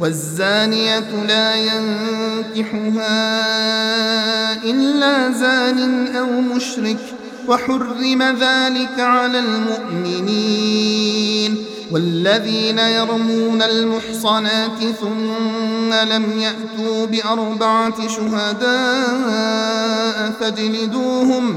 والزانية لا ينكحها إلا زان أو مشرك وحرم ذلك على المؤمنين. والذين يرمون المحصنات ثم لم يأتوا بأربعة شهداء فاجلدوهم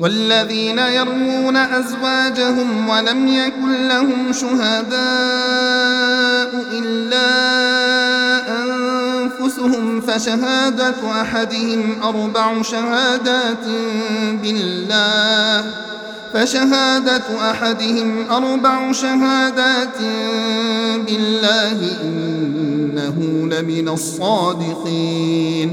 والذين يرمون أزواجهم ولم يكن لهم شهداء إلا أنفسهم فشهادة أحدهم أربع شهادات بالله فشهادة أحدهم أربع شهادات بالله إنه لمن الصادقين.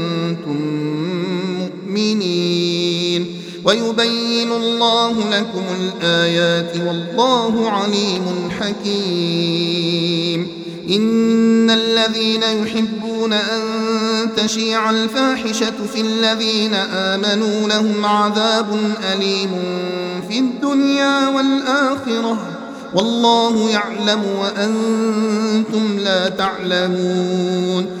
ويبين الله لكم الآيات والله عليم حكيم. إن الذين يحبون أن تشيع الفاحشة في الذين آمنوا لهم عذاب أليم في الدنيا والآخرة. والله يعلم وأنتم لا تعلمون.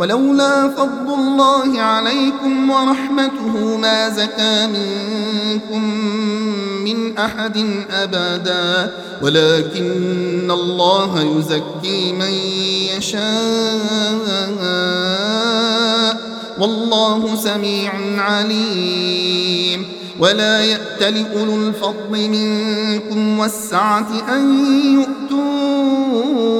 ولولا فضل الله عليكم ورحمته ما زكى منكم من أحد أبدا. ولكن الله يزكي من يشاء. والله سميع عليم. ولا يأت لأولو الفضل منكم والسعة أن يؤتوا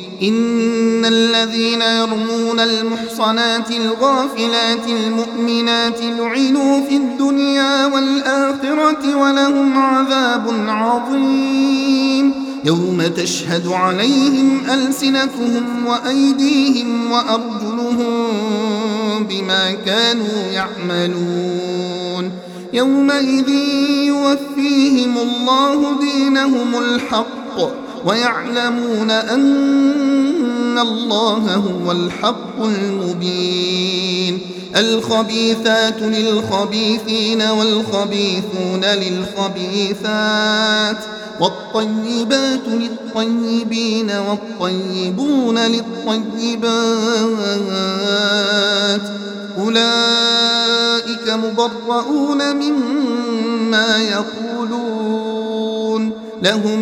إن الذين يرمون المحصنات الغافلات المؤمنات لعنوا في الدنيا والآخرة ولهم عذاب عظيم. يوم تشهد عليهم ألسنتهم وأيديهم وأرجلهم بما كانوا يعملون. يومئذ يوفيهم الله دينهم الحق ويعلمون أن الله هو الحق المبين الخبيثات للخبيثين والخبيثون للخبيثات والطيبات للطيبين والطيبون للطيبات أولئك مبرؤون مما يقولون لهم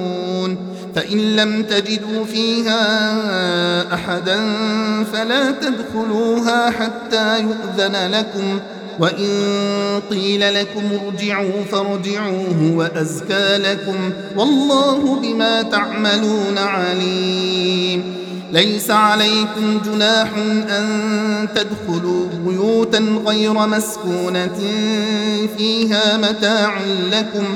فإن لم تجدوا فيها أحدا فلا تدخلوها حتى يؤذن لكم. وإن قيل لكم ارجعوا فارجعوه وأزكى لكم. والله بما تعملون عليم. ليس عليكم جناح أن تدخلوا بيوتا غير مسكونة فيها متاع لكم.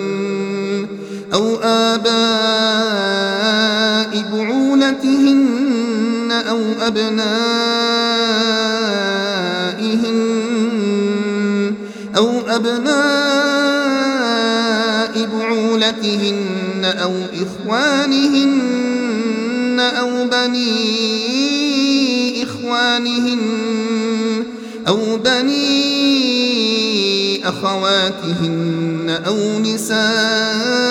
أو آباء بعولتهن أو أبنائهن أو أبناء بعولتهن أو إخوانهن أو بني إخوانهن أو بني أخواتهن أو نسائهن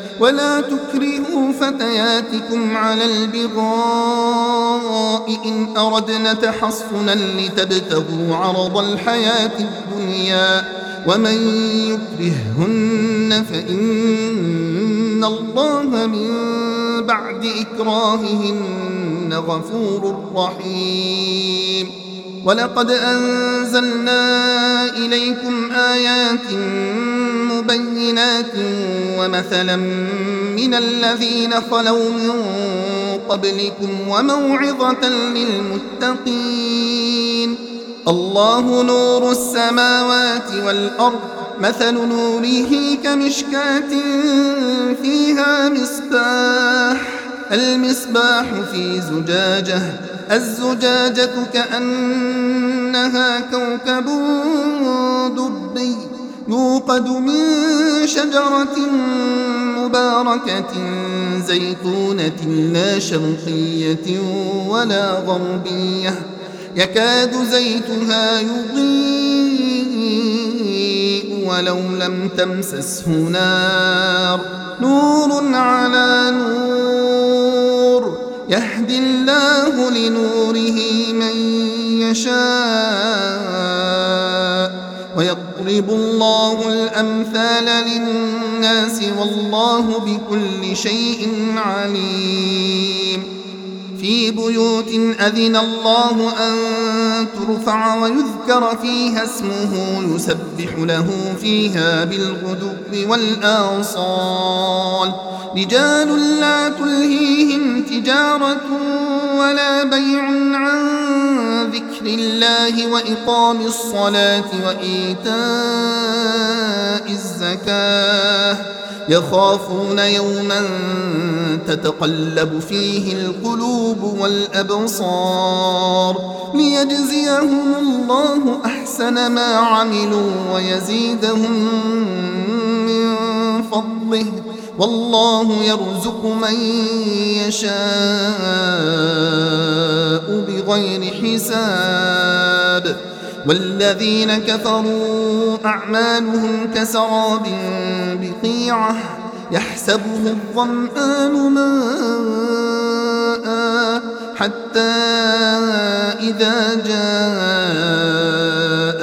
ولا تكرهوا فتياتكم على البغاء إن أردنا تحصنا لتبتغوا عرض الحياة الدنيا ومن يكرههن فإن الله من بعد إكراههن غفور رحيم. ولقد أنزلنا إليكم آيات مبينات ومثلا من الذين خلوا من قبلكم وموعظة للمتقين الله نور السماوات والأرض مثل نوره كمشكاة فيها مصباح المصباح في زجاجة الزجاجة كأنها كوكب دري يوقد من شجرة مباركة زيتونة لا شرقية ولا غربية. يكاد زيتها يضيء ولو لم تمسسه نار. نور على نور. يهدي الله لنوره من يشاء. ويضرب الله الأمثال للناس والله بكل شيء عليم. في بيوت أذن الله أن ترفع ويذكر فيها اسمه يسبح له فيها بالغدو والآصال. رجال لا تلهيهم تجارة ولا بيع عن ذكر الله وإقام الصلاة وإيتاء الزكاة. يخافون يوما تتقلب فيه القلوب والأبصار. ليجزيهم الله أحسن ما عملوا ويزيدهم من فضله. والله يرزق من يشاء بغير حساب. والذين كفروا أعمالهم كسراب بقيعة يحسبه الظمآن ماء حتى إذا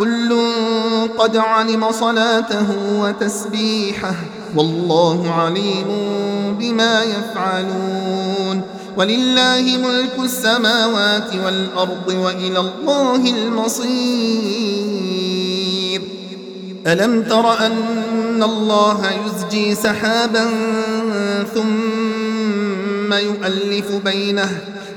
كل قد علم صلاته وتسبيحه والله عليم بما يفعلون. ولله ملك السماوات والأرض وإلى الله المصير. ألم تر أن الله يزجي سحابا ثم يؤلف بينه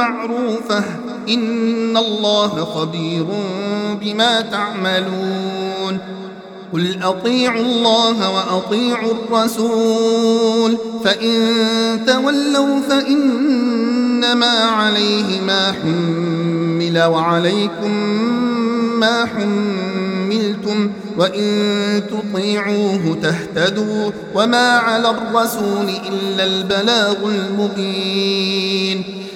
معروفة. إن الله خبير بما تعملون. قل أطيعوا الله وأطيعوا الرسول. فإن تولوا فإنما عليه ما حمل وعليكم ما حملتم. وإن تطيعوه تهتدوا وما على الرسول إلا البلاغ المبين.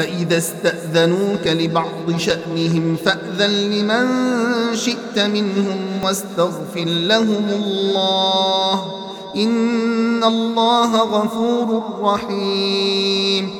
فإذا استأذنوك لبعض شأنهم فأذن لمن شئت منهم واستغفر لهم الله إن الله غفور رحيم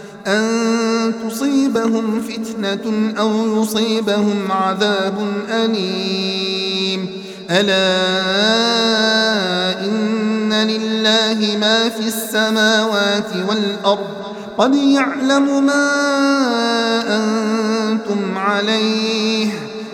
أن تصيبهم فتنة أو يصيبهم عذاب أليم. ألا إن لله ما في السماوات والأرض. قد يعلم ما أنتم عليه.